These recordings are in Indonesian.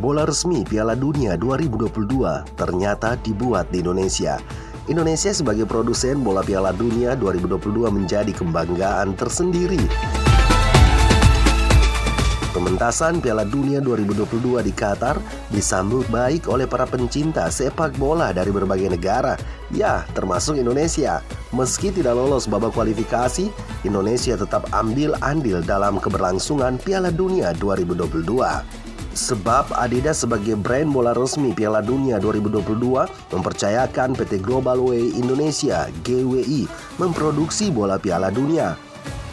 bola resmi Piala Dunia 2022 ternyata dibuat di Indonesia. Indonesia sebagai produsen bola Piala Dunia 2022 menjadi kebanggaan tersendiri. Pementasan Piala Dunia 2022 di Qatar disambut baik oleh para pencinta sepak bola dari berbagai negara, ya termasuk Indonesia. Meski tidak lolos babak kualifikasi, Indonesia tetap ambil andil dalam keberlangsungan Piala Dunia 2022. Sebab Adidas sebagai brand bola resmi Piala Dunia 2022 mempercayakan PT Global Way Indonesia GWI memproduksi bola Piala Dunia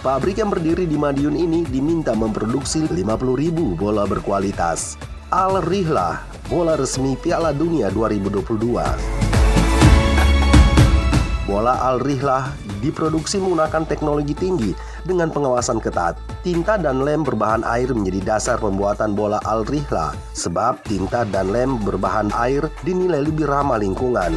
Pabrik yang berdiri di Madiun ini diminta memproduksi 50.000 bola berkualitas. Al Rihlah, bola resmi Piala Dunia 2022. Bola Al Rihlah diproduksi menggunakan teknologi tinggi dengan pengawasan ketat. Tinta dan lem berbahan air menjadi dasar pembuatan bola Al Rihlah sebab tinta dan lem berbahan air dinilai lebih ramah lingkungan.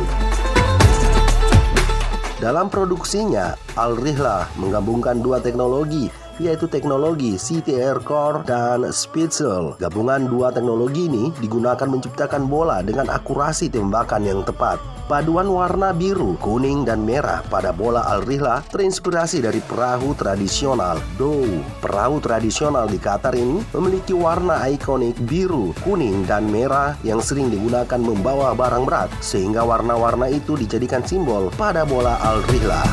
Dalam produksinya, Al-Rihlah menggabungkan dua teknologi, yaitu teknologi CTR Core dan Spitzel. Gabungan dua teknologi ini digunakan menciptakan bola dengan akurasi tembakan yang tepat. Paduan warna biru, kuning, dan merah pada bola Al-Rihla terinspirasi dari perahu tradisional Dow. Perahu tradisional di Qatar ini memiliki warna ikonik biru, kuning, dan merah yang sering digunakan membawa barang berat, sehingga warna-warna itu dijadikan simbol pada bola Al-Rihla.